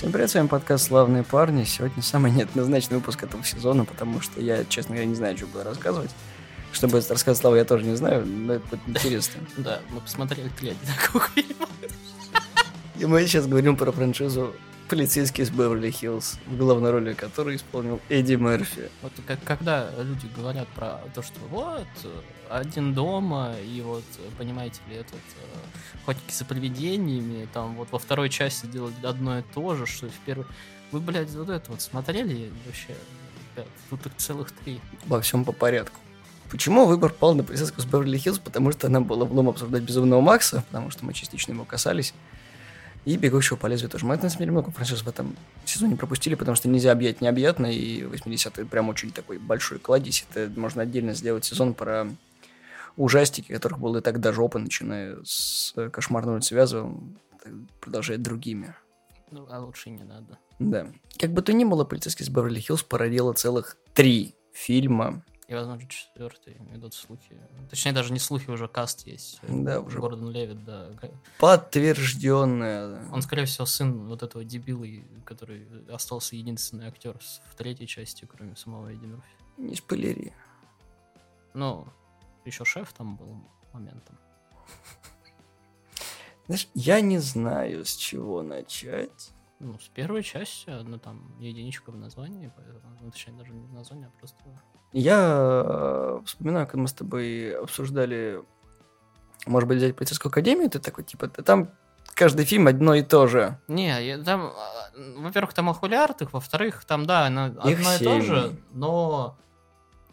Всем привет, с вами подкаст «Славные парни». Сегодня самый неоднозначный выпуск этого сезона, потому что я, честно говоря, не знаю, что буду рассказывать. Что будет рассказать Слава, я тоже не знаю, но это будет интересно. Да, мы посмотрели три одинаковых фильма. И мы сейчас говорим про франшизу «Полицейский из Беверли-Хиллз», в главной роли которой исполнил Эдди Мерфи. Вот как, когда люди говорят про то, что вот, один дома, и вот, понимаете ли, этот охотники за привидениями, там вот во второй части делать одно и то же, что в первой... Вы, блядь, вот это вот смотрели вообще? Ребят, тут их целых три. Во всем по порядку. Почему выбор пал на полицейскую с Беверли-Хиллз? Потому что нам было влом обсуждать Безумного Макса, потому что мы частично его касались. И бегущего по лезвию тоже. Мы, на самом деле, много франшиз в этом сезоне пропустили, потому что нельзя объять необъятно, и 80-е прям очень такой большой кладезь. Это можно отдельно сделать сезон про ужастики, которых было и так до жопы, начиная с «Кошмарной улицы Вязова», продолжая другими. Ну, а лучше не надо. Да. Как бы то ни было, «Полицейский с Беверли-Хиллз» породила целых три фильма, и, возможно, четвертый идут слухи. Точнее, даже не слухи, уже каст есть. Да, уже. Гордон Левит, да. Подтвержденное. Он, скорее всего, сын вот этого дебила, который остался единственный актер в третьей части, кроме самого Эдди Мерфи. Не спойлери. Ну, еще шеф там был моментом. Знаешь, я не знаю, с чего начать. Ну, с первой части, ну там единичка в названии, ну, точнее, даже не в названии, а просто я э, вспоминаю, как мы с тобой обсуждали, может быть, взять полицейскую академию, ты такой, типа, там каждый фильм одно и то же. Не, там, а, во-первых, там охуляртых, во-вторых, там, да, оно одно 7. и то же, но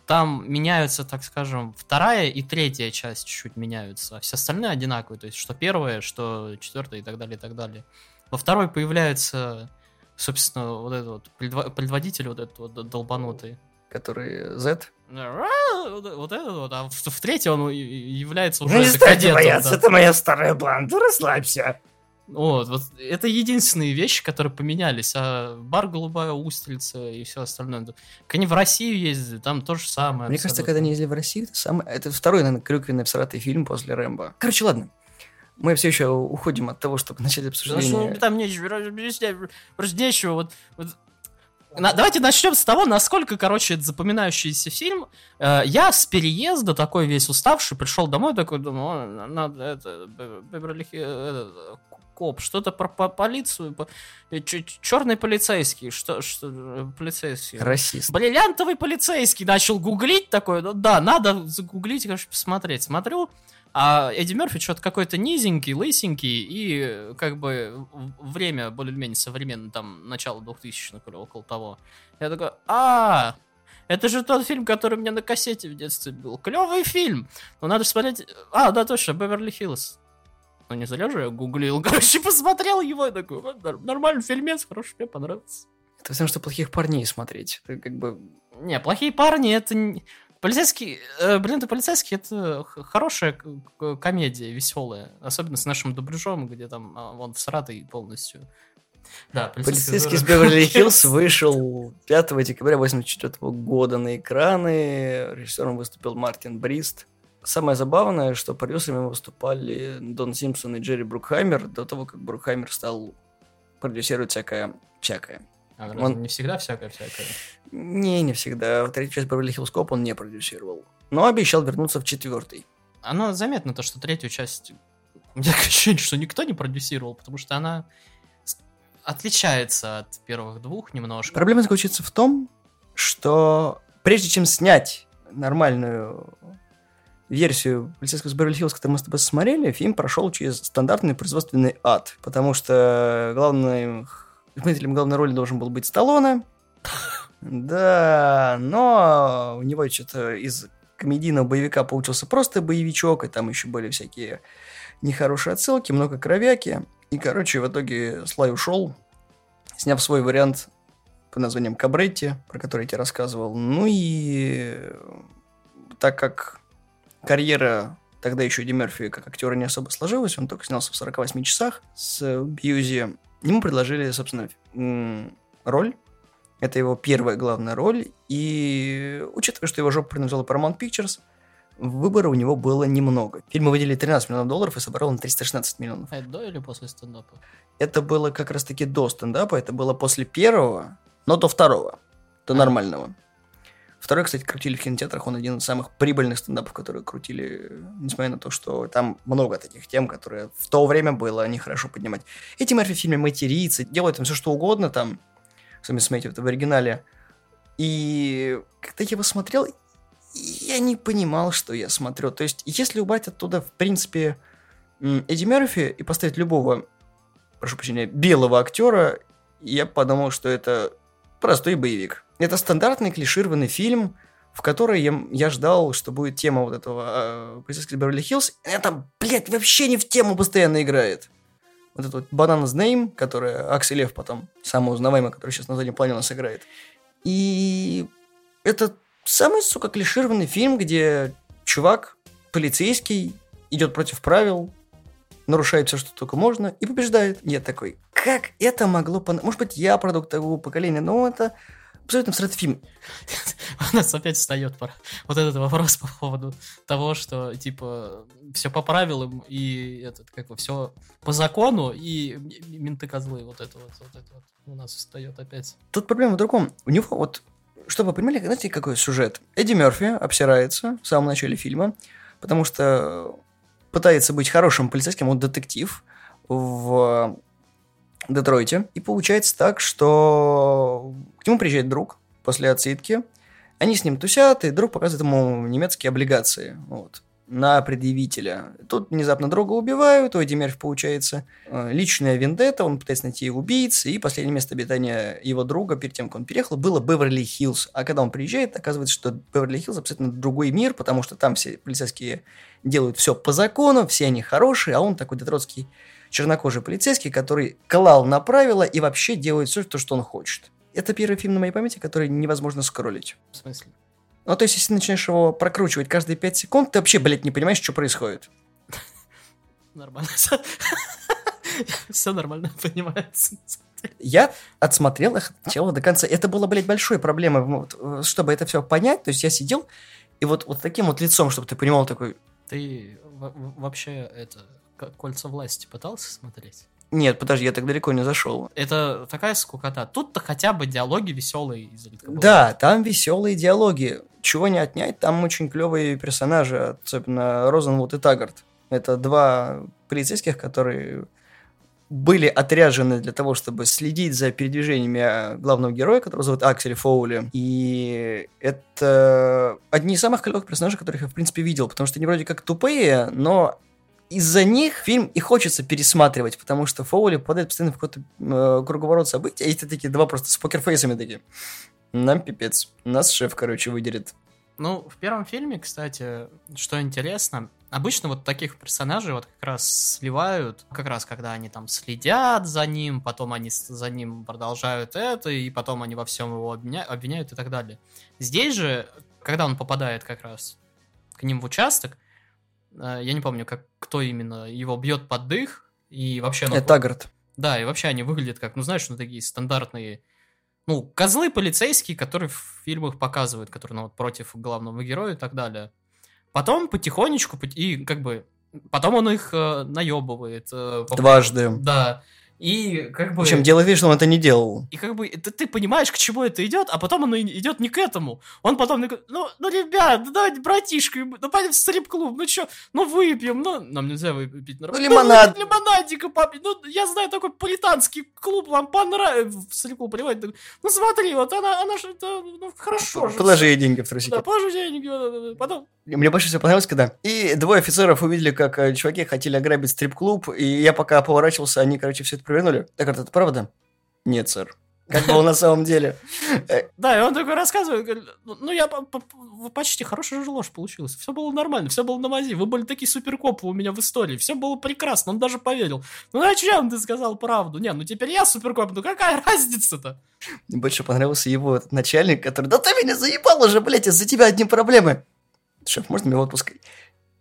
там меняются, так скажем, вторая и третья часть чуть-чуть меняются, а все остальные одинаковые, то есть что первая, что четвертая и так далее, и так далее. Во второй появляется, собственно, вот этот вот предводитель вот этот вот долбанутый который Z. Вот это вот, а в, в третьем он является уже Не кадетом. бояться, да. это моя старая бланда, расслабься. Вот, вот это единственные вещи, которые поменялись, а бар голубая устрица и все остальное. Как они в Россию ездили, там то же самое. Мне абсолютно. кажется, когда они ездили в Россию, это самое, это второй, наверное, клюквенный всратый фильм после Рэмбо. Короче, ладно. Мы все еще уходим от того, чтобы начать обсуждение. Ну, там нечего, просто нечего. Вот, вот на, давайте начнем с того, насколько, короче, это запоминающийся фильм. Э, я с переезда такой весь уставший пришел домой, такой думаю, надо это, Беверли э, коп, что-то про по полицию, по, э, черный полицейский, что, что э, полицейский. Расист. Бриллиантовый полицейский начал гуглить такой, ну да, надо загуглить, короче, посмотреть. Смотрю, а Эдди Мерфи что-то какой-то низенький, лысенький, и как бы время более-менее современное, там, начало 2000-х или около того. Я такой, а, это же тот фильм, который у меня на кассете в детстве был. Клевый фильм. Но надо смотреть... А, да, точно, Беверли Хиллз. Ну, не зря же я гуглил. Короче, посмотрел его и такой, нормальный фильмец, хороший, мне понравился. Это потому что плохих парней смотреть. Это как бы... Не, плохие парни, это... Полицейский, э, блин, ты полицейский, это хорошая комедия, веселая. Особенно с нашим дубляжом, где там а, вон всратый полностью. Да, полицейский, с Беверли-Хиллз вышел 5 декабря 1984 года на экраны. Режиссером выступил Мартин Брист. Самое забавное, что продюсерами выступали Дон Симпсон и Джерри Брукхаймер до того, как Брукхаймер стал продюсировать всякое всякое. А он не всегда всякое-всякое? Не, не всегда. Третью часть Беверли Хиллз Коп он не продюсировал. Но обещал вернуться в четвертый. Оно заметно то, что третью часть... У меня ощущение, что никто не продюсировал, потому что она отличается от первых двух немножко. Проблема заключается в том, что прежде чем снять нормальную версию полицейского с Беверли-Хиллз, которую мы с тобой смотрели, фильм прошел через стандартный производственный ад, потому что главный исполнителем главной роли должен был быть Сталлоне. Да, но у него что-то из комедийного боевика получился просто боевичок, и там еще были всякие нехорошие отсылки, много кровяки. И, короче, в итоге Слай ушел, сняв свой вариант под названием Кабретти, про который я тебе рассказывал. Ну и так как карьера тогда еще Ди Мерфи как актера не особо сложилась, он только снялся в 48 часах с Бьюзи, Ему предложили, собственно, роль. Это его первая главная роль. И учитывая, что его жопу принадлежала Paramount Pictures, выбора у него было немного. Фильму выделили 13 миллионов долларов и собрал он 316 миллионов. А это до или после стендапа? Это было как раз-таки до стендапа, это было после первого, но до второго, до А. нормального. Второй, кстати, крутили в кинотеатрах, он один из самых прибыльных стендапов, которые крутили, несмотря на то, что там много таких тем, которые в то время было нехорошо поднимать. Эти Мерфи в фильме матерится, делают там все что угодно там, сами смотрите, это в оригинале. И когда я его смотрел, я не понимал, что я смотрю. То есть, если убрать оттуда, в принципе, Эдди Мерфи и поставить любого, прошу прощения, белого актера, я подумал, что это простой боевик. Это стандартный клишированный фильм, в который я, я ждал, что будет тема вот этого э, полицейского Беверли-Хиллз. Это, блядь, вообще не в тему постоянно играет. Вот этот вот Банана Name, которая Аксель Лев потом, самый узнаваемый, который сейчас на заднем плане у нас играет. И это самый, сука, клишированный фильм, где чувак, полицейский, идет против правил, нарушает все, что только можно, и побеждает. Я такой, как это могло... пон- Может быть, я продукт того поколения, но это абсолютно абстрактный фильм. У нас опять встает пора- вот этот вопрос по поводу того, что, типа, все по правилам, и этот, как бы, все по закону, и менты козлы, вот это вот, вот это вот у нас встает опять. Тут проблема в другом. У него вот, чтобы вы понимали, знаете, какой сюжет? Эдди Мерфи обсирается в самом начале фильма, потому что пытается быть хорошим полицейским, он детектив в Детройте. И получается так, что к нему приезжает друг после отсидки. Они с ним тусят, и друг показывает ему немецкие облигации. Вот на предъявителя. Тут внезапно друга убивают, у Эдди получается э, личная вендетта, он пытается найти убийц, и последнее место обитания его друга перед тем, как он переехал, было Беверли-Хиллз. А когда он приезжает, оказывается, что Беверли-Хиллз абсолютно другой мир, потому что там все полицейские делают все по закону, все они хорошие, а он такой детротский чернокожий полицейский, который клал на правила и вообще делает все, то, что он хочет. Это первый фильм на моей памяти, который невозможно скроллить. В смысле? Ну, то есть, если начинаешь его прокручивать каждые 5 секунд, ты вообще, блядь, не понимаешь, что происходит. Нормально. Все нормально понимается. Я отсмотрел их начала до конца. Это было, блядь, большой проблемой, вот, э, чтобы это все понять. То есть, я сидел, и вот, вот таким вот лицом, чтобы ты понимал, такой... Ты вообще это кольца власти пытался смотреть? Нет, подожди, я так далеко не зашел. Это такая скукота. Тут-то хотя бы диалоги веселые изредка бывают. Да, там веселые диалоги. Чего не отнять, там очень клевые персонажи, особенно Розенвуд и Таггарт. Это два полицейских, которые были отряжены для того, чтобы следить за передвижениями главного героя, которого зовут Аксель Фоули. И это одни из самых клевых персонажей, которых я, в принципе, видел, потому что они вроде как тупые, но из-за них фильм и хочется пересматривать, потому что Фоули попадает постоянно в какой-то э, круговорот событий, а эти такие два просто с покерфейсами такие. Нам пипец. Нас шеф, короче, выдерет. Ну, в первом фильме, кстати, что интересно, обычно вот таких персонажей вот как раз сливают, как раз когда они там следят за ним, потом они за ним продолжают это, и потом они во всем его обвиня- обвиняют и так далее. Здесь же, когда он попадает как раз к ним в участок, я не помню, как, кто именно его бьет под дых, и вообще... ну, Это Таггарт. Да, и вообще они выглядят как, ну знаешь, ну такие стандартные, ну, козлы полицейские, которые в фильмах показывают, которые, ну, вот против главного героя и так далее. Потом потихонечку, пот- и как бы, потом он их э, наебывает. э, Дважды. Да. И как бы... Причем дело вид, что он это не делал. И как бы ты, ты понимаешь, к чему это идет, а потом оно идет не к этому. Он потом ну, ну, ребят, ну, давайте, братишка, ну, пойдем в стрип-клуб, ну, что, ну, выпьем, ну, нам нельзя выпить нормально. Ну, лимонад. выпить лимонадика попить, ну, я знаю такой политанский клуб, вам понравится, в стрип-клуб поливать, ну, смотри, вот она, она же, ну, хорошо же. Положи ей деньги в трусики. Да, положи деньги, потом, Мне больше всего понравилось, когда и двое офицеров увидели, как э, чуваки хотели ограбить стрип-клуб, и я пока поворачивался, они, короче, все это провернули. Так, это правда? Нет, сэр. Как было на самом деле. Э, да, и он такой рассказывает, говорит, ну, ну, я по- по- по- почти хорошая же ложь получилась, все было нормально, все было на мази, вы были такие суперкопы у меня в истории, все было прекрасно, он даже поверил. Ну, зачем ты сказал правду? Не, ну, теперь я суперкоп, ну, какая разница-то? Мне больше понравился его начальник, который, да ты меня заебал уже, блядь, из-за тебя одни проблемы. Шеф, можно мне в отпуск?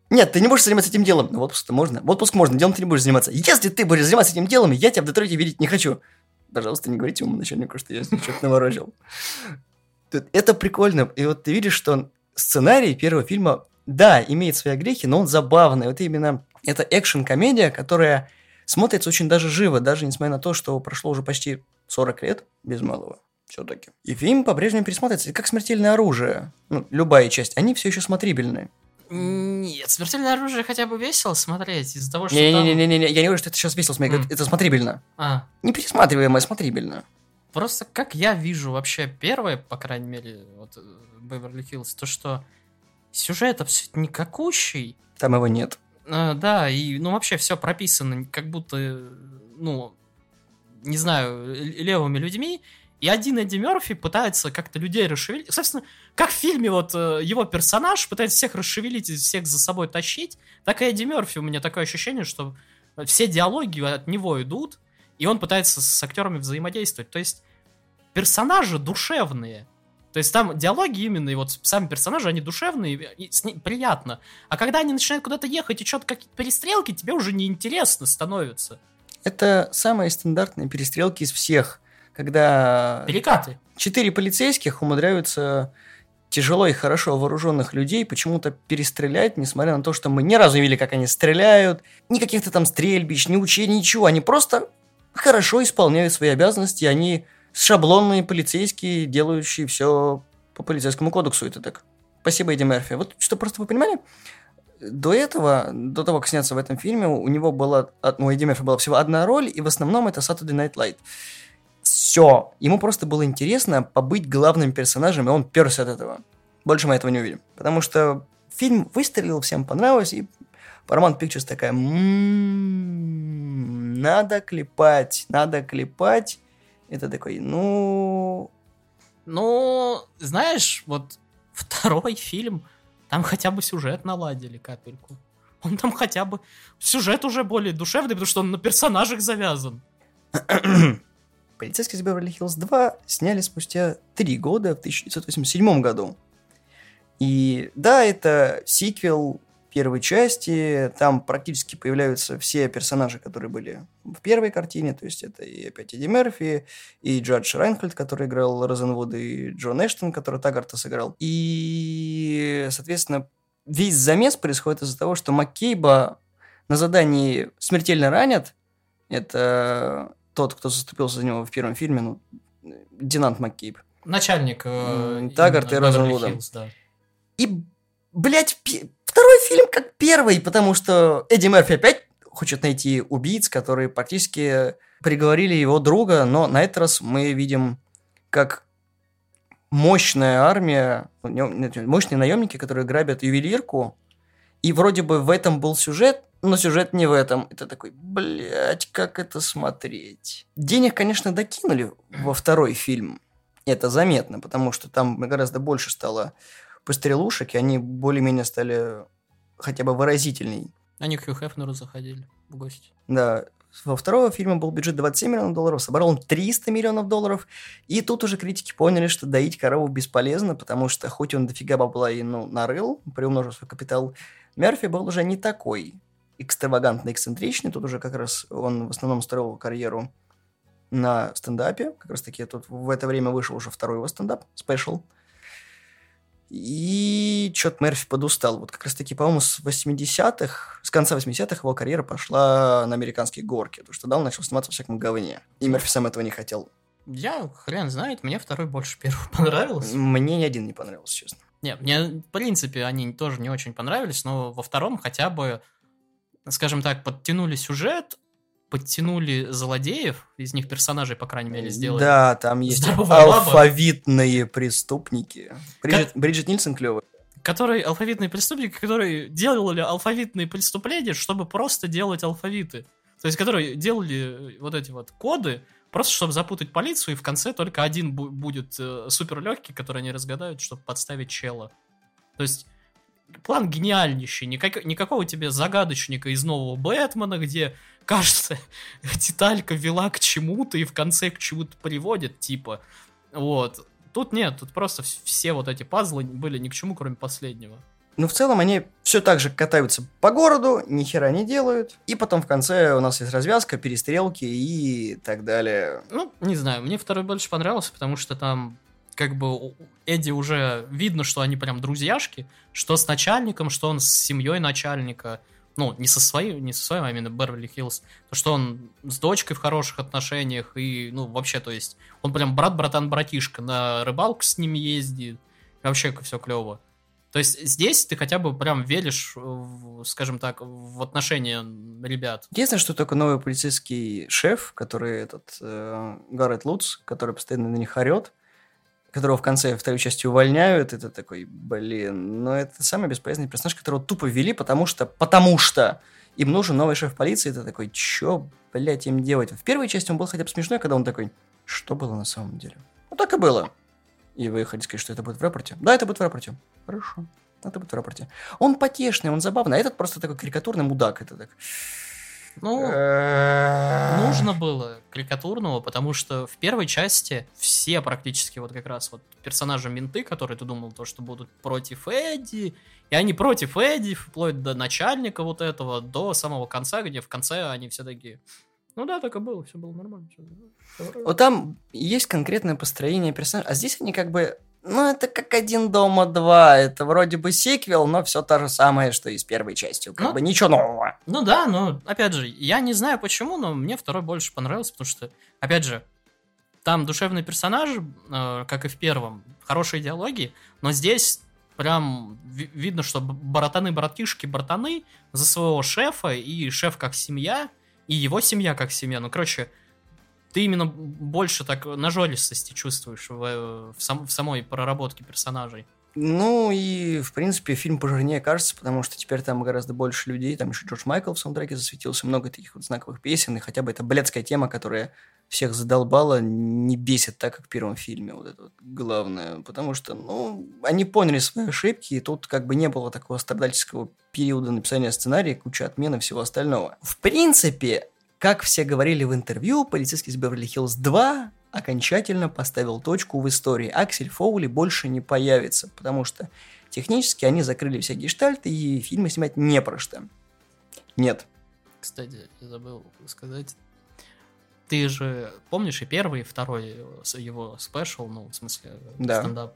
Нет, ты не будешь заниматься этим делом. Ну, в отпуск-то можно. В отпуск можно, делом ты не будешь заниматься. Если ты будешь заниматься этим делом, я тебя в Детройте видеть не хочу. Пожалуйста, не говорите моему начальнику, что я что-то наворочил. Это прикольно. И вот ты видишь, что сценарий первого фильма да, имеет свои грехи, но он забавный. Вот именно это экшен-комедия, которая смотрится очень даже живо, даже несмотря на то, что прошло уже почти 40 лет без малого все-таки. И фильм по-прежнему пересматривается, как «Смертельное оружие». Ну, любая часть, они все еще смотрибельные. Нет, смертельное оружие хотя бы весело смотреть из-за того, что Не-не-не, я не говорю, что это сейчас весело смотреть, Mm. это смотрибельно. А, Не пересматриваемое, смотрибельно. просто как я вижу вообще первое, по крайней мере, вот Беверли Хиллз, то что сюжет абсолютно никакущий. Там его нет. Э, да, и ну вообще все прописано как будто, э, ну, не знаю, левыми людьми. И один Эдди Мерфи пытается как-то людей расшевелить. Собственно, как в фильме вот э, его персонаж пытается всех расшевелить и всех за собой тащить, так и Эдди Мерфи. У меня такое ощущение, что все диалоги от него идут, и он пытается с актерами взаимодействовать. То есть персонажи душевные. То есть там диалоги именно, и вот сами персонажи, они душевные, и с ним приятно. А когда они начинают куда-то ехать и что-то какие-то перестрелки, тебе уже неинтересно становится. Это самые стандартные перестрелки из всех, когда Перекаты. четыре полицейских умудряются тяжело и хорошо вооруженных людей почему-то перестрелять, несмотря на то, что мы ни разу видели, как они стреляют, ни каких-то там стрельбищ, ни учений, ничего. Они просто хорошо исполняют свои обязанности, они шаблонные полицейские, делающие все по полицейскому кодексу. Это так. Спасибо, Эдди Мерфи. Вот что просто вы понимали, до этого, до того, как сняться в этом фильме, у него была, ну, у Эдди Мерфи была всего одна роль, и в основном это Saturday Night Light. Все. Ему просто было интересно побыть главным персонажем, и он перся от этого. Больше мы этого не увидим. Потому что фильм выстрелил, всем понравилось, и Paramount Pictures такая, «М-м, надо клепать, надо клепать. Это такой, ну... Ну, знаешь, вот второй фильм, там хотя бы сюжет наладили капельку. Он там хотя бы... Сюжет уже более душевный, потому что он на персонажах завязан. Полицейский из Беверли-Хиллз 2 сняли спустя три года, в 1987 году. И да, это сиквел первой части, там практически появляются все персонажи, которые были в первой картине, то есть это и опять Эдди Мерфи, и Джадж Райнхольд, который играл Розенвуда, и Джон Эштон, который Тагарта сыграл. И, соответственно, весь замес происходит из-за того, что Маккейба на задании смертельно ранят. Это тот, кто заступился за него в первом фильме, ну, лейтенант Маккейб. Начальник э, Таггарт и. Хиллз, да. И, блядь, второй фильм как первый, потому что Эдди Мерфи опять хочет найти убийц, которые практически приговорили его друга, но на этот раз мы видим, как мощная армия, ну, мощные наемники, которые грабят ювелирку, и вроде бы в этом был сюжет, но сюжет не в этом. Это такой, блядь, как это смотреть? Денег, конечно, докинули во второй фильм. Это заметно, потому что там гораздо больше стало пострелушек, и они более-менее стали хотя бы выразительней. Они к Хью Хефнеру заходили в гости. Да, во второго фильма был бюджет 27 миллионов долларов, собрал он 300 миллионов долларов, и тут уже критики поняли, что доить корову бесполезно, потому что хоть он дофига бабла и ну, нарыл, приумножил свой капитал, Мерфи был уже не такой экстравагантно эксцентричный, тут уже как раз он в основном строил карьеру на стендапе, как раз таки тут в это время вышел уже второй его стендап, спешл, и что-то Мерфи подустал. Вот как раз-таки, по-моему, с 80-х, с конца 80-х его карьера пошла на американские горки. Потому что тогда он начал сниматься во всяком говне. И Мерфи сам этого не хотел. Я хрен знает, мне второй больше первого понравился. Мне ни один не понравился, честно. Не, мне, в принципе, они тоже не очень понравились, но во втором хотя бы, скажем так, подтянули сюжет, подтянули злодеев, из них персонажей, по крайней мере, сделали. Да, там есть Здоровая алфавитные преступники. Бриджит, Бриджит Нильсон клевая. Которые алфавитные преступники, которые делали алфавитные преступления, чтобы просто делать алфавиты. То есть, которые делали вот эти вот коды, просто чтобы запутать полицию, и в конце только один бу- будет э, супер легкий, который они разгадают, чтобы подставить чела. То есть, план гениальнейший. Никак- никакого тебе загадочника из нового Бэтмена, где, кажется, деталька вела к чему-то и в конце к чему-то приводит, типа. Вот. Тут нет, тут просто вс- все вот эти пазлы были ни к чему, кроме последнего. Ну, в целом, они все так же катаются по городу, ни хера не делают. И потом в конце у нас есть развязка, перестрелки и так далее. Ну, не знаю, мне второй больше понравился, потому что там как бы Эдди уже видно, что они прям друзьяшки, что с начальником, что он с семьей начальника. Ну, не со своей, не со своей, а именно Берверли Хиллз. То, что он с дочкой в хороших отношениях и, ну, вообще, то есть, он прям брат, братан, братишка, на рыбалку с ними ездит. Вообще все клево. То есть здесь ты хотя бы прям веришь, скажем так, в отношения ребят. Единственное, что только новый полицейский шеф, который этот э, Гаррет Луц, который постоянно на них орет, которого в конце второй части увольняют, это такой, блин, но это самый бесполезный персонаж, которого тупо ввели, потому что, потому что им нужен новый шеф полиции, это такой, чё, блядь, им делать? В первой части он был хотя бы смешной, когда он такой, что было на самом деле? Ну, так и было. И вы хотите сказать, что это будет в рапорте? Да, это будет в рапорте. Хорошо. Это будет в рапорте. Он потешный, он забавный, а этот просто такой карикатурный мудак. Это так... Ну, нужно было карикатурного, потому что в первой части все практически вот как раз вот персонажи менты, которые ты думал, то, что будут против Эдди, и они против Эдди, вплоть до начальника вот этого, до самого конца, где в конце они все такие, ну да, так и было, все было нормально. Все, вот там есть конкретное построение персонажа, а здесь они как бы ну, это как «Один дома два». Это вроде бы сиквел, но все то же самое, что и с первой частью. Как ну, бы ничего нового. Ну да, но, опять же, я не знаю почему, но мне второй больше понравился, потому что, опять же, там душевный персонаж, э, как и в первом, хорошие диалоги, но здесь прям видно, что братаны-братишки братаны за своего шефа, и шеф как семья, и его семья как семья. Ну, короче, ты именно больше так нажористости чувствуешь в, в, сам, в самой проработке персонажей. Ну и, в принципе, фильм пожирнее кажется, потому что теперь там гораздо больше людей, там еще Джордж Майкл в саундтреке засветился, много таких вот знаковых песен, и хотя бы эта блядская тема, которая всех задолбала, не бесит так, как в первом фильме, вот это вот главное, потому что, ну, они поняли свои ошибки, и тут как бы не было такого страдальческого периода написания сценария, куча отмен и всего остального. В принципе, как все говорили в интервью, полицейский из Беверли-Хиллз 2 окончательно поставил точку в истории. Аксель Фоули больше не появится, потому что технически они закрыли все гештальты, и фильмы снимать не про что. Нет. Кстати, я забыл сказать. Ты же помнишь и первый, и второй его спешл, ну, в смысле, да. стендап?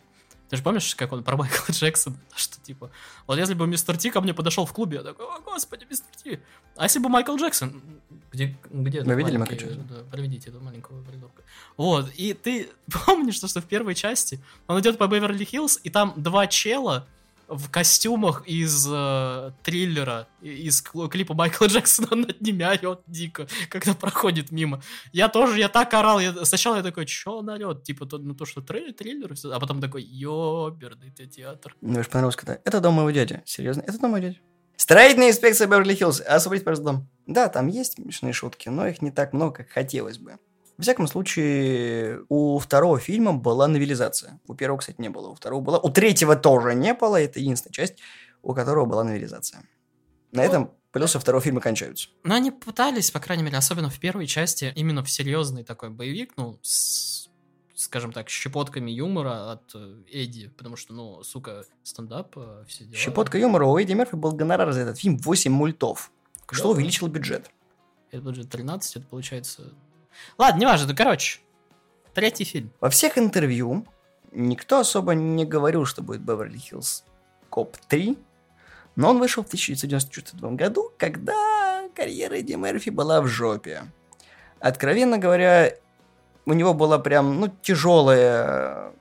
Ты же помнишь, как он про Майкла Джексона, что типа, вот если бы мистер Ти ко мне подошел в клубе, я такой, о, господи, мистер Ти. А если бы Майкл Джексон, где, где Вы видели Майкла Джексона? Да, проведите этого маленького придурка. Вот, и ты помнишь, что, что в первой части он идет по Беверли-Хиллз, и там два чела, в костюмах из э, триллера, из клипа Майкла Джексона над ними орет дико, когда проходит мимо. Я тоже, я так орал, я, сначала я такой, что он орет? Типа то, ну, то что триллер, триллер, а потом такой, ёберный ты театр. Мне очень понравилось, когда это дом моего дяди. Серьезно, это дом моего дяди. Строительная инспекция Беверли-Хиллз. Освободить, пожалуйста, дом. Да, там есть смешные шутки, но их не так много, как хотелось бы. В всяком случае, у второго фильма была новелизация. У первого, кстати, не было. У второго была. У третьего тоже не было. Это единственная часть, у которого была новелизация. На этом плюсы второго фильма кончаются. Но они пытались, по крайней мере, особенно в первой части, именно в серьезный такой боевик, ну, с, скажем так, щепотками юмора от э, Эдди, потому что, ну, сука, стендап, э, все дела. Щепотка юмора. У Эдди Мерфи был гонорар за этот фильм 8 мультов, да, что увеличило бюджет. Это бюджет 13, это получается Ладно, не важно, да короче. Третий фильм. Во всех интервью никто особо не говорил, что будет Beverly Hills Cop 3, но он вышел в 1994 году, когда карьера Эдди Мерфи была в жопе. Откровенно говоря, у него была прям, ну, тяжелая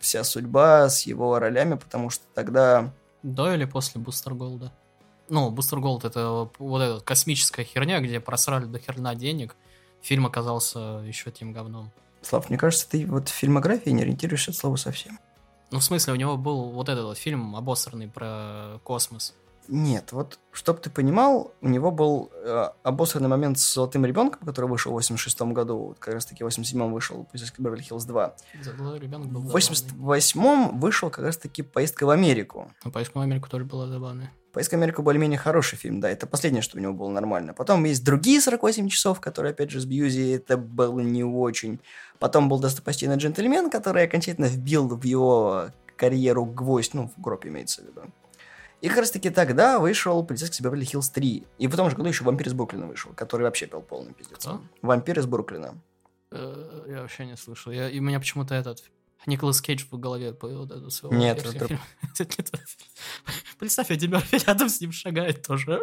вся судьба с его ролями, потому что тогда... До или после Бустер Голда? Ну, Бустер Голд это вот эта космическая херня, где просрали до херна денег, фильм оказался еще тем говном. Слав, мне кажется, ты вот в фильмографии не ориентируешься от слова совсем. Ну, в смысле, у него был вот этот вот фильм обосранный про космос. Нет, вот, чтоб ты понимал, у него был э, обосранный момент с «Золотым ребенком», который вышел в 86 году, вот как раз-таки в 87-м вышел «Полицейский Беверли Хиллз 2». «Золотой ребенок» был В 88-м вышел как раз-таки «Поездка в Америку». Ну, «Поездка в Америку» тоже была забавная. «Поездка в Америку» более-менее хороший фильм, да, это последнее, что у него было нормально. Потом есть другие 48 часов, которые, опять же, с Бьюзи, это было не очень. Потом был «Достопочтенный джентльмен», который окончательно вбил в его карьеру гвоздь, ну, в гроб имеется в виду. И как раз таки тогда вышел «Полицейский с Беверли Хиллз 3». И в том же году еще «Вампир из Бруклина» вышел, который вообще пел полный пиздец. Кто? «Вампир из Бруклина». Э, я вообще не слышал. Я, и у меня почему-то этот Николас Кейдж в голове вот эту свою Нет, это- фильма. Представь, Мерфи рядом с ним шагает тоже.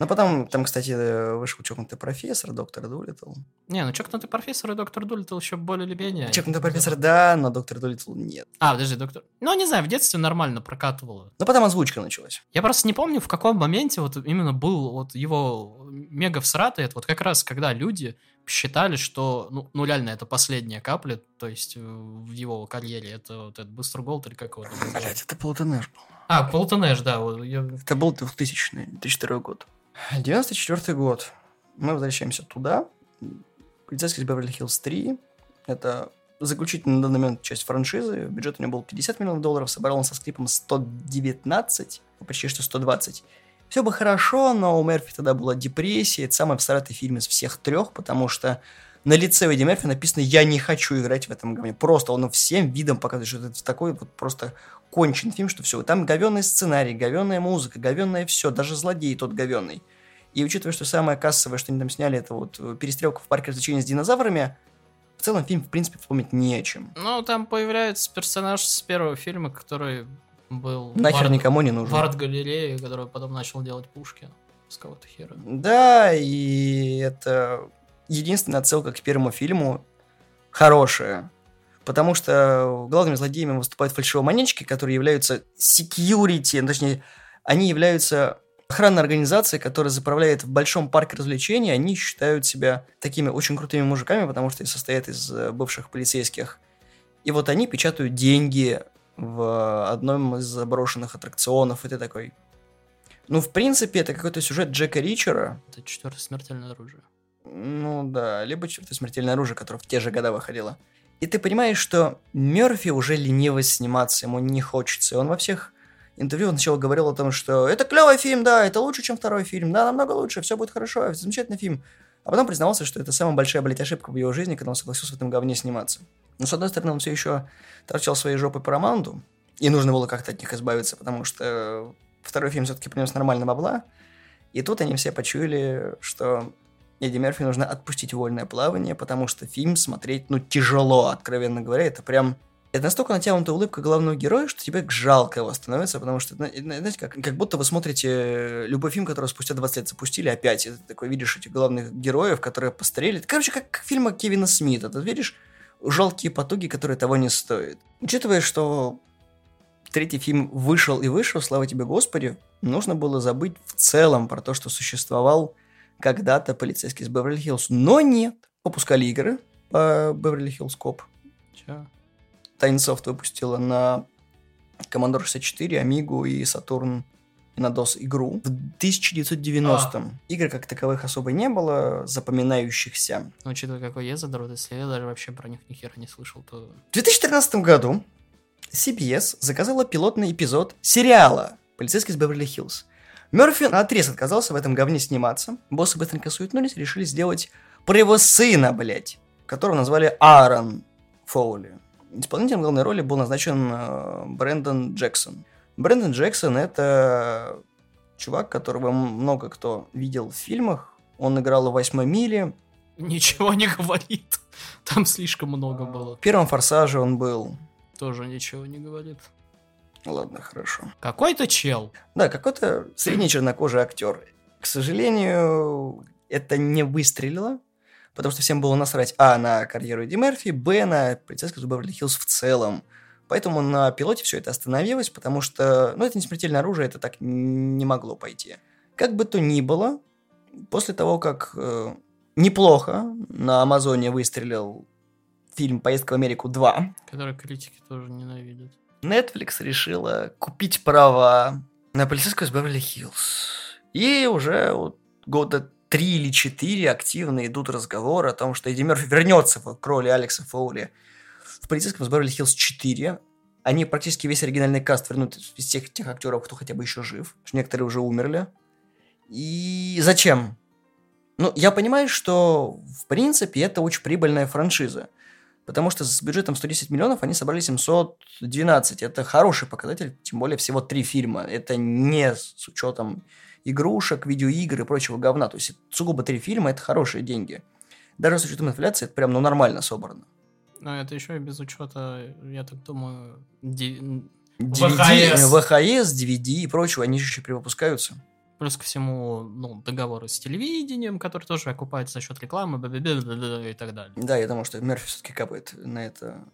Ну, потом, там, кстати, вышел чокнутый профессор, доктор Дулитл. Не, ну чокнутый профессор и доктор Дулиттл еще более или менее. Чокнутый профессор, да, но доктор Дулитл нет. А, подожди, доктор... Ну, не знаю, в детстве нормально прокатывало. Но потом озвучка началась. Я просто не помню, в каком моменте вот именно был вот его мега всратый. Это вот как раз, когда люди считали, что, ну, ну реально, это последняя капля, то есть э, в его карьере. Это вот этот Бустер Голд или как его там? Блять, это Плуто Нэш был. А, Полтон Эш, да. вот я- Это был 2000 2002 год. 94 год. Мы возвращаемся туда. Полицейский из Беверли-Хиллз 3. Это заключительная на данный момент часть франшизы. Бюджет у него был 50 миллионов долларов. Собрал он со скрипом 119. ну, Почти что 120. Все бы хорошо, но у Мерфи тогда была депрессия. Это самый всратый фильм из всех трех, потому что на лице Эдди Мерфи написано «Я не хочу играть в этом говне». Просто он всем видом показывает, что это такой вот просто кончен фильм, что все. Там говенный сценарий, говенная музыка, говенное все, даже злодей тот говенный. И учитывая, что самое кассовое, что они там сняли, это вот э, перестрелка в парке развлечений с динозаврами, в целом фильм, в принципе, вспомнить не о чем. Ну, там появляется персонаж с первого фильма, который был... Нахер арт- никому не нужен. В арт-галерее, который потом начал делать пушки с кого-то хера. Да, и это единственная отсылка к первому фильму хорошая. Потому что главными злодеями выступают фальшивомонетчики, которые являются security, ну, точнее, они являются охранной организацией, которая заправляет в большом парке развлечений. Они считают себя такими очень крутыми мужиками, потому что состоят из э, бывших полицейских. И вот они печатают деньги в одном из заброшенных аттракционов, и ты такой... Ну, в принципе, это какой-то сюжет Джека Ричера, Это четвертое смертельное оружие. Ну да, либо что-то смертельное оружие, которое в те же года выходило. И ты понимаешь, что Мерфи уже лениво сниматься, ему не хочется. И он во всех интервью сначала говорил о том, что это клевый фильм, да, это лучше, чем второй фильм, да, намного лучше, все будет хорошо, замечательный фильм. А потом признавался, что это самая большая, блядь, ошибка в его жизни, когда он согласился в этом говне сниматься. Но, с одной стороны, он все еще торчал своей жопой по романду, и нужно было как-то от них избавиться, потому что второй фильм все-таки принес нормально бабла. И тут они все почуяли, что Эдди Мерфи нужно отпустить вольное плавание, потому что фильм смотреть, ну, тяжело, откровенно говоря. Это прям... Это настолько натянутая улыбка главного героя, что тебе жалко его становится, потому что, зна- знаете, как, как будто вы смотрите любой фильм, который спустя 20 лет запустили опять, и ты такой видишь этих главных героев, которые постарели. Короче, как, как фильма Кевина Смита. Ты видишь жалкие потуги, которые того не стоят. Учитывая, что третий фильм вышел и вышел, слава тебе Господи, нужно было забыть в целом про то, что существовал когда-то полицейский из Беверли-Хиллз. Но нет. Выпускали игры по Беверли-Хиллз Коп. Че? Тайнсофт выпустила на Commodore 64, Amiga и Saturn и на DOS игру в 1990-м. Игр как таковых особо не было, запоминающихся. Ну, учитывая, какой я задрот, если я даже вообще про них ни хера не слышал, то... В 2013 году CBS заказала пилотный эпизод сериала «Полицейский из Беверли-Хиллз». Мерфи отрез отказался в этом говне сниматься. Боссы быстренько суетнулись, решили сделать про его сына, блядь, которого назвали Аарон Фоули. Исполнителем главной роли был назначен э, Брэндон Джексон. Брэндон Джексон — это чувак, которого много кто видел в фильмах. Он играл в «Восьмой миле». Ничего не говорит. Там слишком много было. В «Первом форсаже» он был. Тоже ничего не говорит. Ладно, хорошо. Какой-то чел. Да, какой-то средний чернокожий актер. К сожалению, это не выстрелило, потому что всем было насрать, а, на карьеру Эдди Мерфи, б, на полицейского Беверли-Хиллз в целом. Поэтому на пилоте все это остановилось, потому что, ну, это не смертельное оружие, это так не могло пойти. Как бы то ни было, после того, как э, неплохо на Амазоне выстрелил фильм «Поездка в Америку 2», Который критики тоже ненавидят. Netflix решила купить права на полицейского из Беверли-Хиллз. И уже вот года три или четыре активно идут разговоры о том, что Эдди Мерфи вернется к роли Алекса Фоули в полицейском из Беверли-Хиллз 4. Они практически весь оригинальный каст вернут из всех тех актеров, кто хотя бы еще жив. что Некоторые уже умерли. И зачем? Ну, я понимаю, что, в принципе, это очень прибыльная франшиза. Потому что с бюджетом 110 миллионов они собрали 712. Это хороший показатель, тем более всего три фильма. Это не с учетом игрушек, видеоигр и прочего говна. То есть сугубо три фильма – это хорошие деньги. Даже с учетом инфляции это прям ну, нормально собрано. Но это еще и без учета, я так думаю, DVD, VHS. VHS, DVD и прочего, они же еще перевыпускаются. Плюс ко всему, ну, договоры с телевидением, которые тоже окупаются за счет рекламы, и так далее. Да, я думаю, что Мерфи все-таки капает на это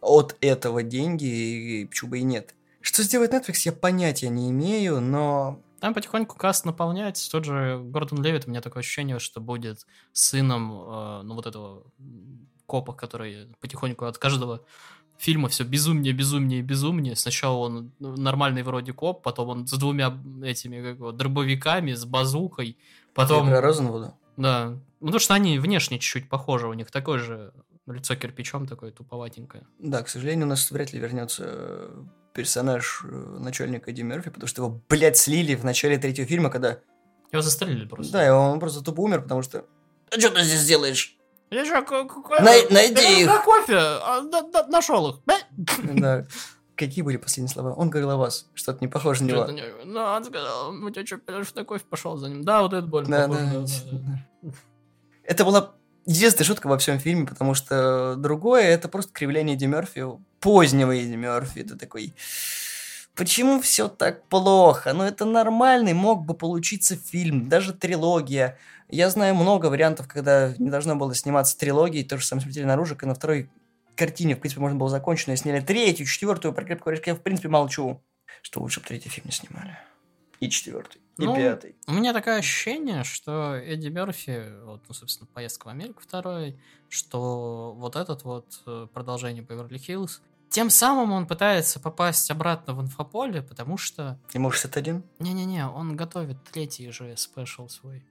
от этого деньги, и почему бы и нет. Что сделает Netflix, я понятия не имею, но Там потихоньку каст наполняется. Тот же Гордон Левит, у меня такое ощущение, что будет сыном, э, ну, вот этого копа, который потихоньку от каждого фильма все безумнее, безумнее, безумнее. Сначала он ну, нормальный вроде коп, потом он с двумя этими как его, дробовиками, с базукой, потом... Ты про Розенвуда. Да. Ну, потому что они внешне чуть-чуть похожи, у них такое же лицо кирпичом такое туповатенькое. Да, к сожалению, у нас вряд ли вернется э, персонаж э, начальника Эдди Мерфи, потому что его, блядь, слили в начале третьего фильма, когда... Его застрелили просто. Да, и он просто тупо умер, потому что... А что ты здесь делаешь? Я же, Най- найди их. На кофе, а, на- на- нашел их. Да. Какие были последние слова? Он говорил о вас. Что-то не похоже на него. не- Ну, он сказал, мы тебя что, пойдешь на кофе, пошел за ним. Да, вот это больно. Да, да, да. Это была единственная шутка во всем фильме, потому что другое это просто кривление Эдди Мерфи, позднего Эдди Мерфи. Это такой... Почему все так плохо? Ну, это нормальный мог бы получиться фильм, даже трилогия. Я знаю много вариантов, когда не должно было сниматься трилогии, то же самое «Смертельный наружик», и на второй картине, в принципе, можно было закончить, но сняли третью, четвертую, про крепкого орешка я, в принципе, молчу. Что лучше бы третий фильм не снимали. И четвертый, и Ну, пятый. У меня такое ощущение, что Эдди Мерфи, вот, ну, собственно, поездка в Америку второй, что вот этот вот э, продолжение Беверли-Хиллз, тем самым он пытается попасть обратно в инфополе, потому что Ему 61? Не-не-не, он готовит третий же спешл свой.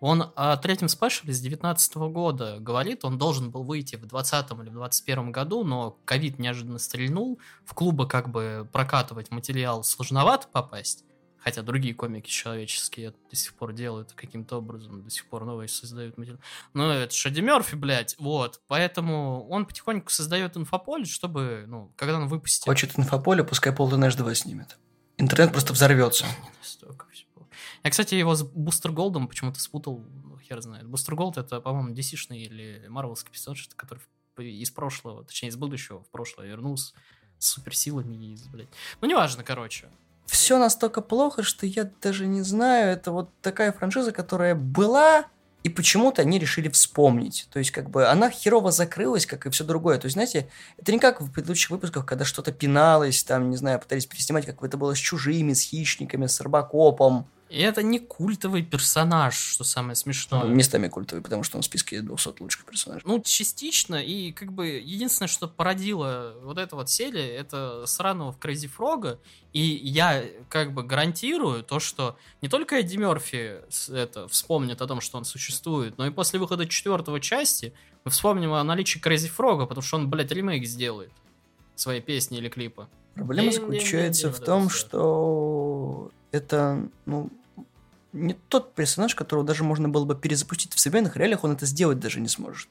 Он о третьем спешле с 19 года говорит, он должен был выйти в 20 или в 21 году, но ковид неожиданно стрельнул, в клубы как бы прокатывать материал сложновато попасть, хотя другие комики человеческие это до сих пор делают каким-то образом, до сих пор новые создают материал. Но это Шади Мерфи, блядь, вот, поэтому он потихоньку создает инфополе, чтобы, ну, когда он выпустит... Хочет инфополе, пускай Плуто Нэш 2 снимет. Интернет просто взорвется. Я, кстати, его с Бустер Голдом почему-то спутал, ну, хер знает. Бустер Голд это, по-моему, DC-шный или Марвелский персонаж, который из прошлого, точнее, из будущего в прошлое вернулся с суперсилами и, блядь. Ну, неважно, короче. Все настолько плохо, что я даже не знаю. Это вот такая франшиза, которая была, и почему-то они решили вспомнить. То есть, как бы, она херово закрылась, как и все другое. То есть, знаете, это не как в предыдущих выпусках, когда что-то пиналось, там, не знаю, пытались переснимать, как это было с чужими, с хищниками, с Робокопом. И это не культовый персонаж, что самое смешное. Местами культовый, потому что он в списке 200 лучших персонажей. Ну, частично, и как бы единственное, что породило вот это вот серия, это сраного в Крейзи Фрога, и я как бы гарантирую то, что не только Эдди Мерфи это, вспомнит о том, что он существует, но и после выхода четвертого части мы вспомним о наличии Крейзи Фрога, потому что он, блядь, ремейк сделает своей песни или клипа. Проблема заключается в том, что это, ну, не тот персонаж, которого даже можно было бы перезапустить в современных реалиях, он это сделать даже не сможет.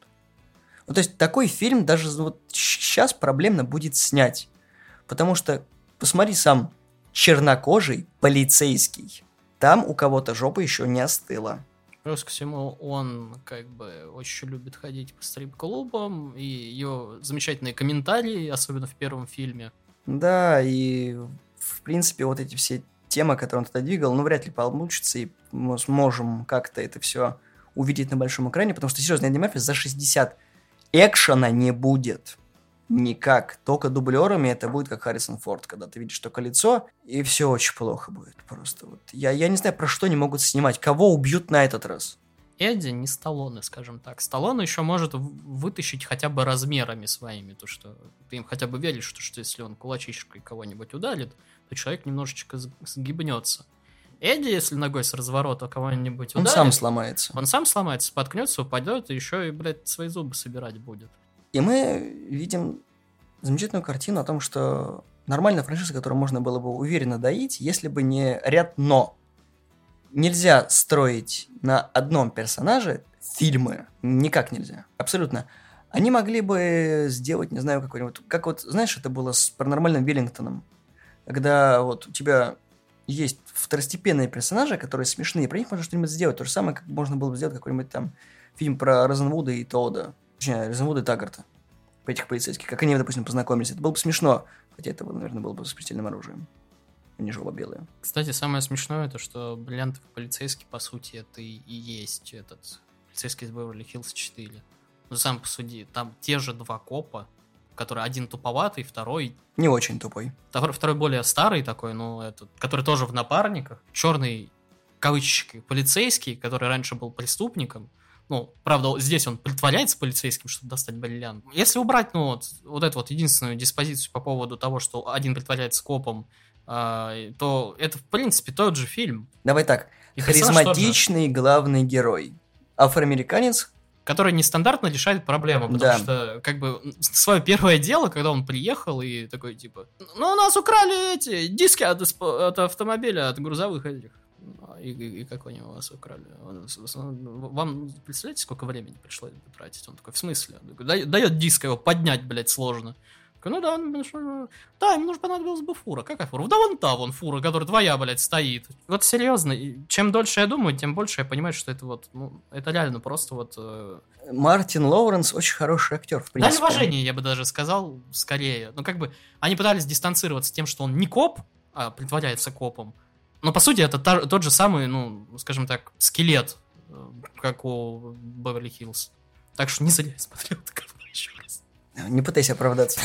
Ну, то есть такой фильм даже вот сейчас проблемно будет снять. Потому что, посмотри сам, чернокожий полицейский. Там у кого-то жопа еще не остыла. Плюс ко всему, он как бы очень любит ходить по стрип-клубам, и ее замечательные комментарии, особенно в первом фильме. Да, и в принципе вот эти все темы, которые он тогда двигал, ну вряд ли получится, и мы сможем как-то это все увидеть на большом экране, потому что, серьезно, Эдди Мерфи за 60 экшена не будет. Никак. Только дублерами это будет как Харрисон Форд, когда ты видишь только лицо, и все очень плохо будет. Просто вот. Я, я не знаю, про что они могут снимать. Кого убьют на этот раз? Эдди не Сталлоне, скажем так. Сталлоне еще может вытащить хотя бы размерами своими, то что ты им хотя бы веришь, что, что если он кулачишкой кого-нибудь ударит, то человек немножечко сгибнется. Эдди, если ногой с разворота кого-нибудь Он ударит, сам сломается. он сам сломается, споткнется, упадет, и еще и, блядь, свои зубы собирать будет. И мы видим замечательную картину о том, что нормальная франшиза, которую можно было бы уверенно доить, если бы не ряд «но». Нельзя строить на одном персонаже фильмы. Никак нельзя. Абсолютно. Они могли бы сделать, не знаю, какой-нибудь... Как вот, знаешь, это было с паранормальным Веллингтоном. Когда вот у тебя есть второстепенные персонажи, которые смешные, про них можно что-нибудь сделать. То же самое, как можно было бы сделать какой-нибудь там фильм про Розенвуда и Тоуда. Точнее, Розенвуда и Таггарта. по этих полицейских, как они, допустим, познакомились. Это было бы смешно, хотя это, наверное, было бы с смертельным оружием. Они жопа белые. Кстати, самое смешное, то что бриллиантовый полицейский, по сути, это и есть этот полицейский из Беверли-Хиллз 4. Ну, сам посуди, там те же два копа, которые один туповатый, второй Не очень тупой. Второй, второй более старый такой, ну, этот, который тоже в напарниках. Черный, кавычки, полицейский, который раньше был преступником. Ну, правда, здесь он притворяется полицейским, чтобы достать бриллиант. Если убрать, ну, вот, вот эту вот единственную диспозицию по поводу того, что один притворяется копом, а, то это, в принципе, тот же фильм. Давай так. И Харизматичный главный герой. Афроамериканец, который нестандартно решает проблему, потому Да. что, как бы, свое первое дело, когда он приехал и такой, типа, ну, у нас украли эти диски от, от автомобиля, от грузовых этих. «А, И, и- и как они у вас украли? Вам, представляете, сколько времени пришлось тратить? Он такой, в смысле? Он такой, «Да- Дает диск, его поднять, блядь, сложно. Ну да, ну, что- да, им нужно понадобилась бы фура. Какая фура? Да вон та вон фура, которая твоя, блядь, стоит. Вот серьезно, чем дольше я думаю, тем больше я понимаю, что это вот, ну, это реально просто вот э, Мартин Лоуренс очень хороший актер, в принципе. Дань уважения, я бы даже сказал, скорее. Ну, как бы, они пытались дистанцироваться тем, что он не коп, а притворяется копом. Но, по сути, это та- тот же самый, ну, скажем так, скелет, э, как у Беверли Хиллз. Так что не зря я смотрел это еще раз. Не пытайся оправдаться.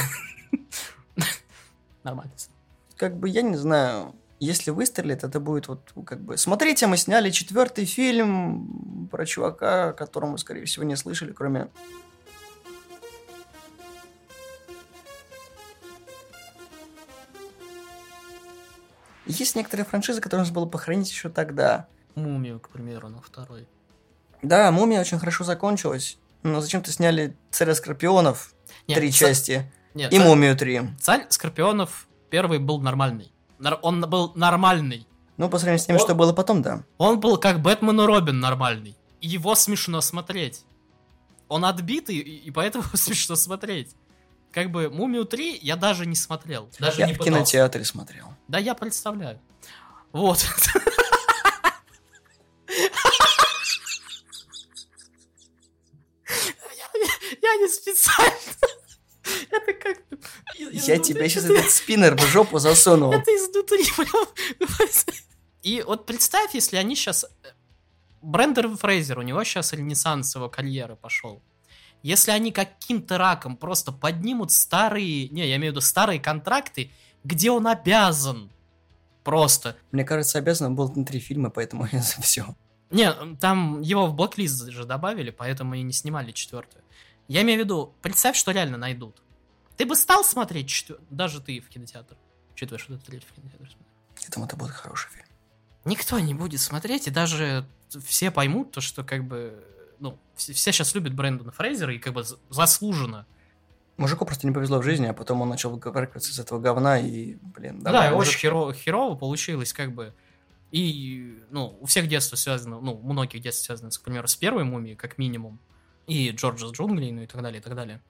Нормально. Как бы, я не знаю, если выстрелит, это будет вот как бы... Смотрите, мы сняли четвертый фильм про чувака, о котором вы, скорее всего, не слышали, кроме... Есть некоторые франшизы, которые нужно было похоронить еще тогда. Мумию, к примеру, на второй. Да, «Мумия» очень хорошо закончилась, но зачем-то сняли «Царя Скорпионов» Нет, три ца- части Нет, и ца- «Мумию 3». Царь Скорпионов первый был нормальный. Он был нормальный. Ну, по сравнению с тем, Он- что было потом, да. Он был как Бэтмен и Робин нормальный. Его смешно смотреть. Он отбитый, и и поэтому смешно смотреть. Как бы Мумию 3 я даже не смотрел. Даже Я не в пытался. кинотеатре смотрел. Да, я представляю. Вот. Я- не специально. Это как... из- Я тебе сейчас этот спиннер в жопу засунул. Это изнутри. И вот представь, если они сейчас... Брендер Фрейзер, у него сейчас ренессанс его карьеры пошел. Если они каким-то раком просто поднимут старые... Не, я имею в виду старые контракты, где он обязан просто... Мне кажется, обязан был на три фильма, поэтому я за все. Не, там его в блоклист же добавили, поэтому и не снимали четвертую. Я имею в виду, представь, что реально найдут. Ты бы стал смотреть четвертую, даже ты в кинотеатр, учитывая, что ты третий в кинотеатр. Я думаю, это будет хороший фильм. Никто не будет смотреть, и даже все поймут то, что как бы, ну, все, сейчас любят Брэндона Фрейзера, и как бы заслуженно. Мужику просто не повезло в жизни, а потом он начал выкарабкиваться из этого говна и, блин, Да, и очень херово, херово получилось, как бы. И, ну, у всех детство связано, ну, у многих детство связано, к примеру, с первой мумией, как минимум, и Джорджа с джунглей, ну и так далее, и так далее.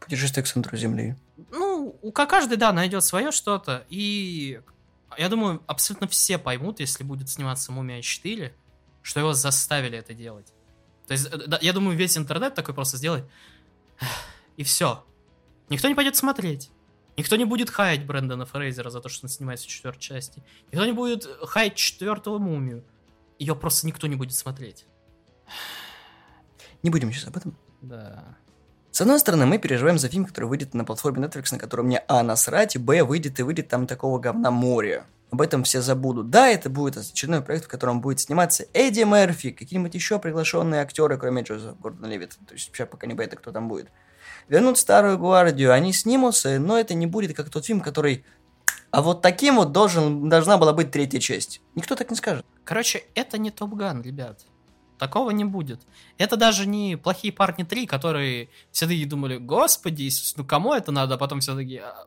Путешествие к центру Земли. Ну, у ка- каждый, да, найдет свое что-то, и я думаю, абсолютно все поймут, если будет сниматься «Мумия 4», что его заставили это делать. То есть, э, да, я думаю, весь интернет такой просто сделает, и все. Никто не пойдет смотреть. Никто не будет хаять Брэндона Фрейзера за то, что он снимается в четвертой части. Никто не будет хаять четвертого «Мумию». Ее просто никто не будет смотреть. Не будем сейчас об этом. Да. С одной стороны, мы переживаем за фильм, который выйдет на платформе Netflix, на котором мне А насрать, и Б выйдет и выйдет там такого говна море. Об этом все забудут. Да, это будет очередной проект, в котором будет сниматься Эдди Мерфи, какие-нибудь еще приглашенные актеры, кроме Джозефа Гордона Левита. То есть сейчас пока не понятно, кто там будет. Вернут старую гвардию, они снимутся, но это не будет как тот фильм, который... А вот таким вот должен, должна была быть третья часть. Никто так не скажет. Короче, это не Топ Ган, ребят. Такого не будет. Это даже не «Плохие парни 3», которые все такие думали, господи, ну кому это надо? А потом все такие, «А,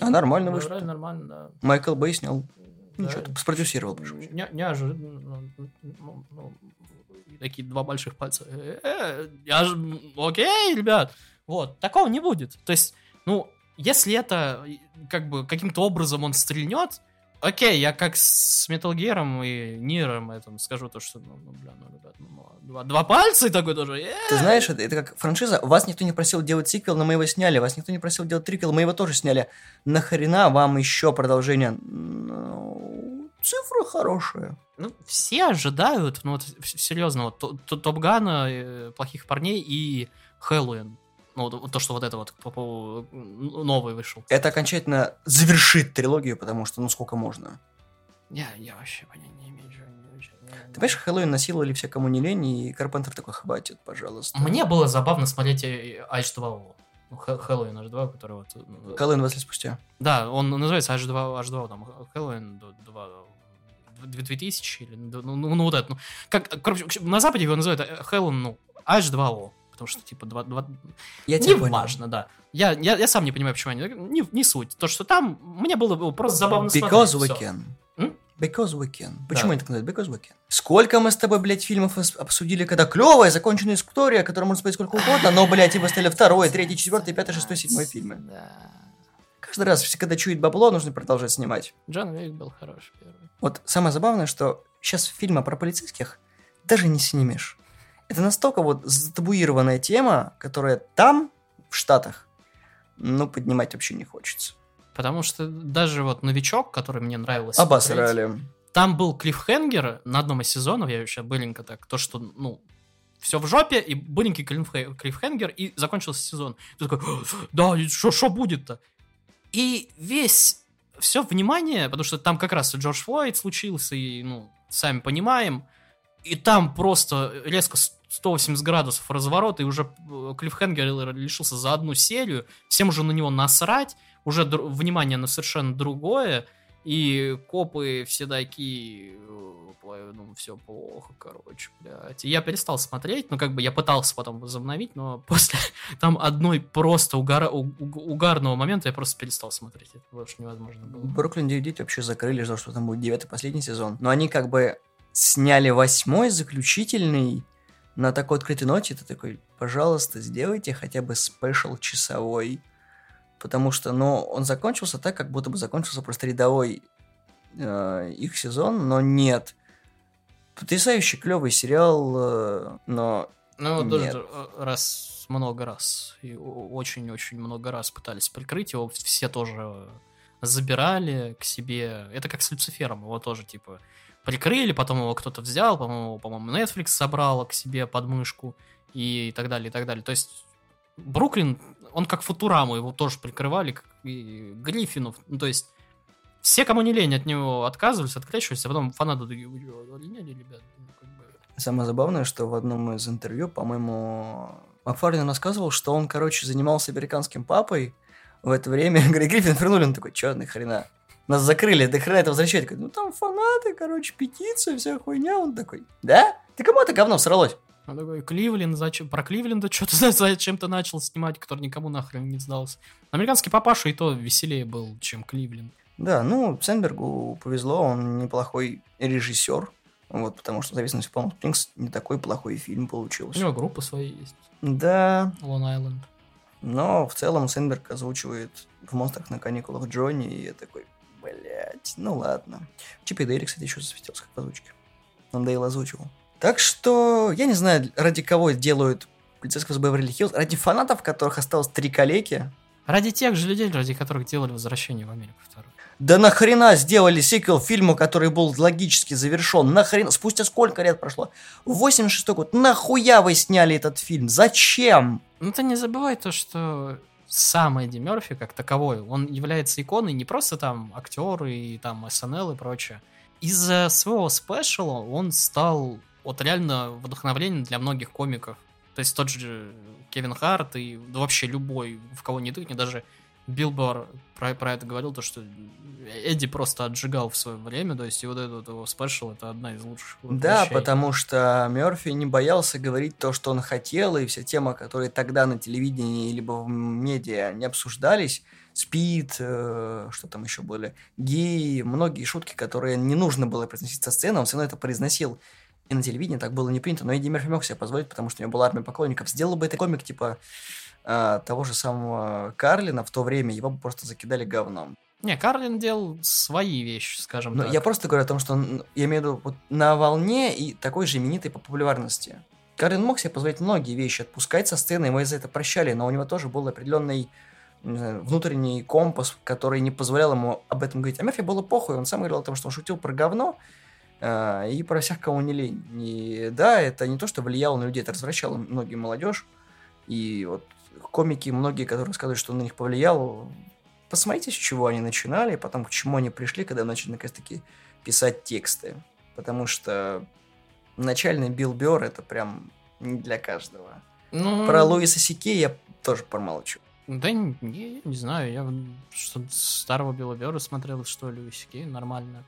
А нормально ну, вышло. вроде нормально, да. Майкл Бэй снял. Да. Ничего, там спродюсировал, прошу. Не- Неожиданно. Ну, ну, и такие два больших пальца. Э, э, Я же... Окей, ребят. Вот, такого не будет. То есть, ну, если это как бы каким-то образом он стрельнет, Окей, я как с Metal Gear и Ниром этом скажу то, что, ну, ну бля, ну, ребят, ну, ну, два, два пальца и такой тоже. э. Ты знаешь, это, это как франшиза. Вас никто не просил делать сиквел, но мы его сняли. Вас никто не просил делать триквел, мы его тоже сняли. Нахрена вам еще продолжение? Ну, цифра хорошая. Ну, все ожидают, ну вот серьезно, вот То- То- Топ Гана, э, Плохих парней и Хэллоуин. Ну, то, что вот это вот новый вышел. Это окончательно завершит трилогию, потому что ну сколько можно. Я, я вообще понятия не имею. Ты понимаешь, Хэллоуин насиловали все, кому не лень, и Карпентер такой, хватит, пожалуйста. Мне было забавно смотреть э, H2O. Ну, Хэ- Хэллоуин H2, который вот... э, Хэллоуин 20 лет спустя. Да, он называется H2, H2 там, Хэллоуин 2, 2000 или, ну, ну, ну, вот это, ну, как, короче, на Западе его называют э, Хэллоуин, ну, H2O, потому что, типа, 2, 2... Я не важно, да. Я, я, я сам не понимаю, почему они, не, не суть. То, что там, мне было бы просто забавно Because смотреть. we can. М? Because we can. Почему Да. они так называют? Because we can. Сколько мы с тобой, блядь, фильмов обсудили, когда клевая, законченная история, которую можно смотреть сколько угодно, но, блядь, и выставили второй, третий, четвертый, пятый, шестой, седьмой фильмы. Да. Каждый раз, когда чует бабло, нужно продолжать снимать. Джон Уик был хороший первый. Вот самое забавное, что сейчас фильмы про полицейских даже не снимешь. Это настолько вот затабуированная тема, которая там, в Штатах, ну, поднимать вообще не хочется. Потому что даже вот «Новичок», который мне нравилось смотреть, Обосрали. Там был клиффхенгер на одном из сезонов, я еще быренько так, то, что, ну, все в жопе, и быренький клиффхе- клиффхенгер, и закончился сезон. Ты такой, да, что будет-то? И весь, все внимание, потому что там как раз и Джордж Флойд случился, и, ну, сами понимаем, и там просто резко 180 градусов разворот, и уже э, клиффхенгер лишился за одну серию, всем уже на него насрать, уже дру- внимание на совершенно другое, и копы все такие, э, ну, все плохо, короче, блядь. И я перестал смотреть, ну, как бы я пытался потом возобновить, но после там одной просто угара- у- угарного момента я просто перестал смотреть. Это больше невозможно было. Бруклин 9 вообще закрыли, ждал, что там будет девятый последний сезон. Но они как бы сняли восьмой, заключительный, на такой открытой ноте. Ты такой, пожалуйста, сделайте хотя бы спешл часовой. Потому что, ну, он закончился так, как будто бы закончился просто рядовой э, их сезон, но нет. Потрясающий клевый сериал, э, но Ну, Нет. даже э, раз, много раз, и очень-очень много раз пытались прикрыть его, все тоже забирали к себе. Это как с Люцифером, его тоже, типа, прикрыли, потом его кто-то взял, по-моему, по-моему, Netflix собрала к себе подмышку и так далее, и так далее. То есть Бруклин, он как Футураму, его тоже прикрывали, как и Гриффинов, ну, то есть все, кому не лень, от него отказывались, открещивались, а потом фанаты такие, «Вы чё, олиняли, ребят?» Ну, как Самое забавное, что в одном из интервью, по-моему, Макфарлин рассказывал, что он, короче, занимался американским папой. В это время Грей Гриффин вернули, он такой, чё, нахрена? Нас закрыли, до хрена это возвращать. Ну там фанаты, короче, петиция, вся хуйня. Он такой, да? Ты кому это говно всралось? Он такой, Кливленд, зачем? Про Кливленда что-то зачем то начал снимать, который никому нахрен не сдался. Американский папаша и то веселее был, чем Кливленд. Да, ну, Сенбергу повезло, он неплохой режиссер. Вот, потому что, в зависимости от Palm Springs, не такой плохой фильм У получился. него группа своя есть. Да, Лон Айленд. Но в целом Сенберг озвучивает в «Монстрах на каникулах» Джонни, и я такой, блять, ну ладно. Чип и Дейли, кстати, еще засветился как в озвучке. Он Дейл озвучивал. Так что, я не знаю, ради кого делают полицейского с Беверли Хиллз. Ради фанатов, которых осталось три калеки. Ради тех же людей, ради которых делали «Возвращение в Америку» второе. Да нахрена сделали сиквел фильму, который был логически завершен? Нахрена? Спустя сколько лет прошло? 86 год. Нахуя вы сняли этот фильм? Зачем? Ну ты не забывай то, что сам Эдди Мерфи как таковой, он является иконой не просто там актеры и там СНЛ и прочее. Из-за своего спешала он стал вот реально вдохновлением для многих комиков. То есть тот же Кевин Харт и вообще любой, в кого не тыкни, даже Билл Борр про, про это говорил, то что Эдди просто отжигал в свое время, то есть и вот этот его спешл это одна из лучших Да, вещей. потому что Мерфи не боялся говорить то, что он хотел, и все темы, которые тогда на телевидении либо в медиа не обсуждались, спид, э, что там еще были, геи, многие шутки, которые не нужно было произносить со сцены, он все равно это произносил. И на телевидении так было не принято, но Эдди Мерфи мог себе позволить, потому что у него была армия поклонников. Сделал бы это комик, типа, э, того же самого Карлина в то время, его бы просто закидали говном. Не, Карлин делал свои вещи, скажем Но так. я просто говорю о том, что он, я имею в виду вот на волне и такой же именитой по популярности. Карлин мог себе позволить многие вещи отпускать со сцены, его за это прощали, но у него тоже был определенный знаю, внутренний компас, который не позволял ему об этом говорить. А Мерфи было похуй, он сам говорил о том, что он шутил про говно э, и про всех, кому не лень. И да, это не то, что влияло на людей, это развращало многие молодежь. И вот комики, многие, которые рассказывают, что он на них повлиял, посмотрите, с чего они начинали, потом к чему они пришли, когда начали наконец-таки писать тексты. Потому что начальный Билл Бёрр это прям не для каждого. Ну, Про Луиса Сике я тоже промолчу. Да не, не, не знаю, я что старого Билла Бёрра смотрел, что ли, Кей, нормально.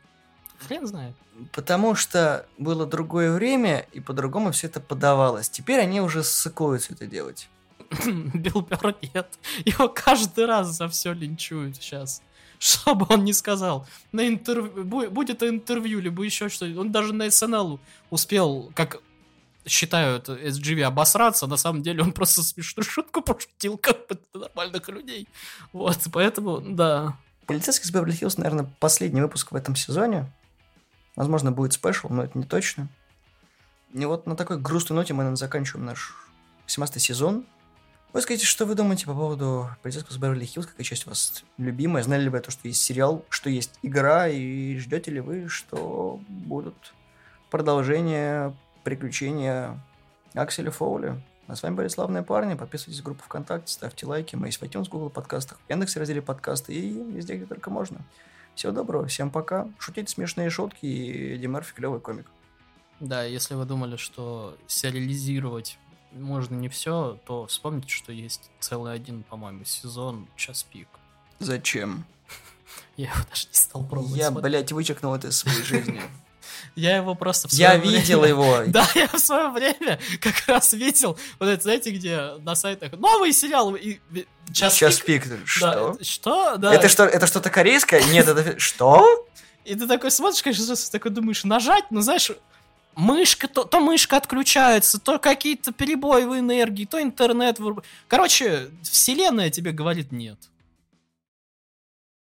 Хрен знает. Потому что было другое время, и по-другому все это подавалось. Теперь они уже ссыкуются это делать. Билл нет. Его каждый раз за все линчуют сейчас. Что бы он ни сказал. На интервью, будет интервью, либо еще что-то. Он даже на СНЛ успел, как считают SGV обосраться, на самом деле он просто смешную шутку пошутил, как бы нормальных людей. Вот, поэтому, да. Полицейский с Беверли Хиллз, наверное, последний выпуск в этом сезоне. Возможно, будет спешл, но это не точно. И вот на такой грустной ноте мы, наверное, заканчиваем наш 18 сезон. Вы скажите, что вы думаете по поводу полицейского с Беверли Хиллз, какая часть у вас любимая? Знали ли вы то, что есть сериал, что есть игра, и ждете ли вы, что будут продолжения приключения Акселя Фоули. А с вами были славные парни. Подписывайтесь в группу ВКонтакте, ставьте лайки. Мы есть в iTunes, Google подкастах, в Яндексе разделе подкасты и везде, где только можно. Всего доброго, всем пока. Шутите смешные шутки и Эдди Мерфи клевый комик. Да, если вы думали, что сериализировать можно не все, то вспомните, что есть целый один, по-моему, сезон «Час пик». Зачем? Я его даже не стал пробовать. Я, смотреть. блядь, вычеркнул это из своей жизни. Я его просто в Я время- видел его. Да, я в свое время как раз видел, вот это, знаете, где на сайтах новый сериал и час, Сейчас пик. пик. Да, Что? это- что? Да. Это что, это что-то корейское? Нет, это... Что? И ты такой смотришь, конечно, такой думаешь, нажать, но знаешь, мышка, то, то мышка отключается, то какие-то перебои в энергии, то интернет. Короче, вселенная тебе говорит нет.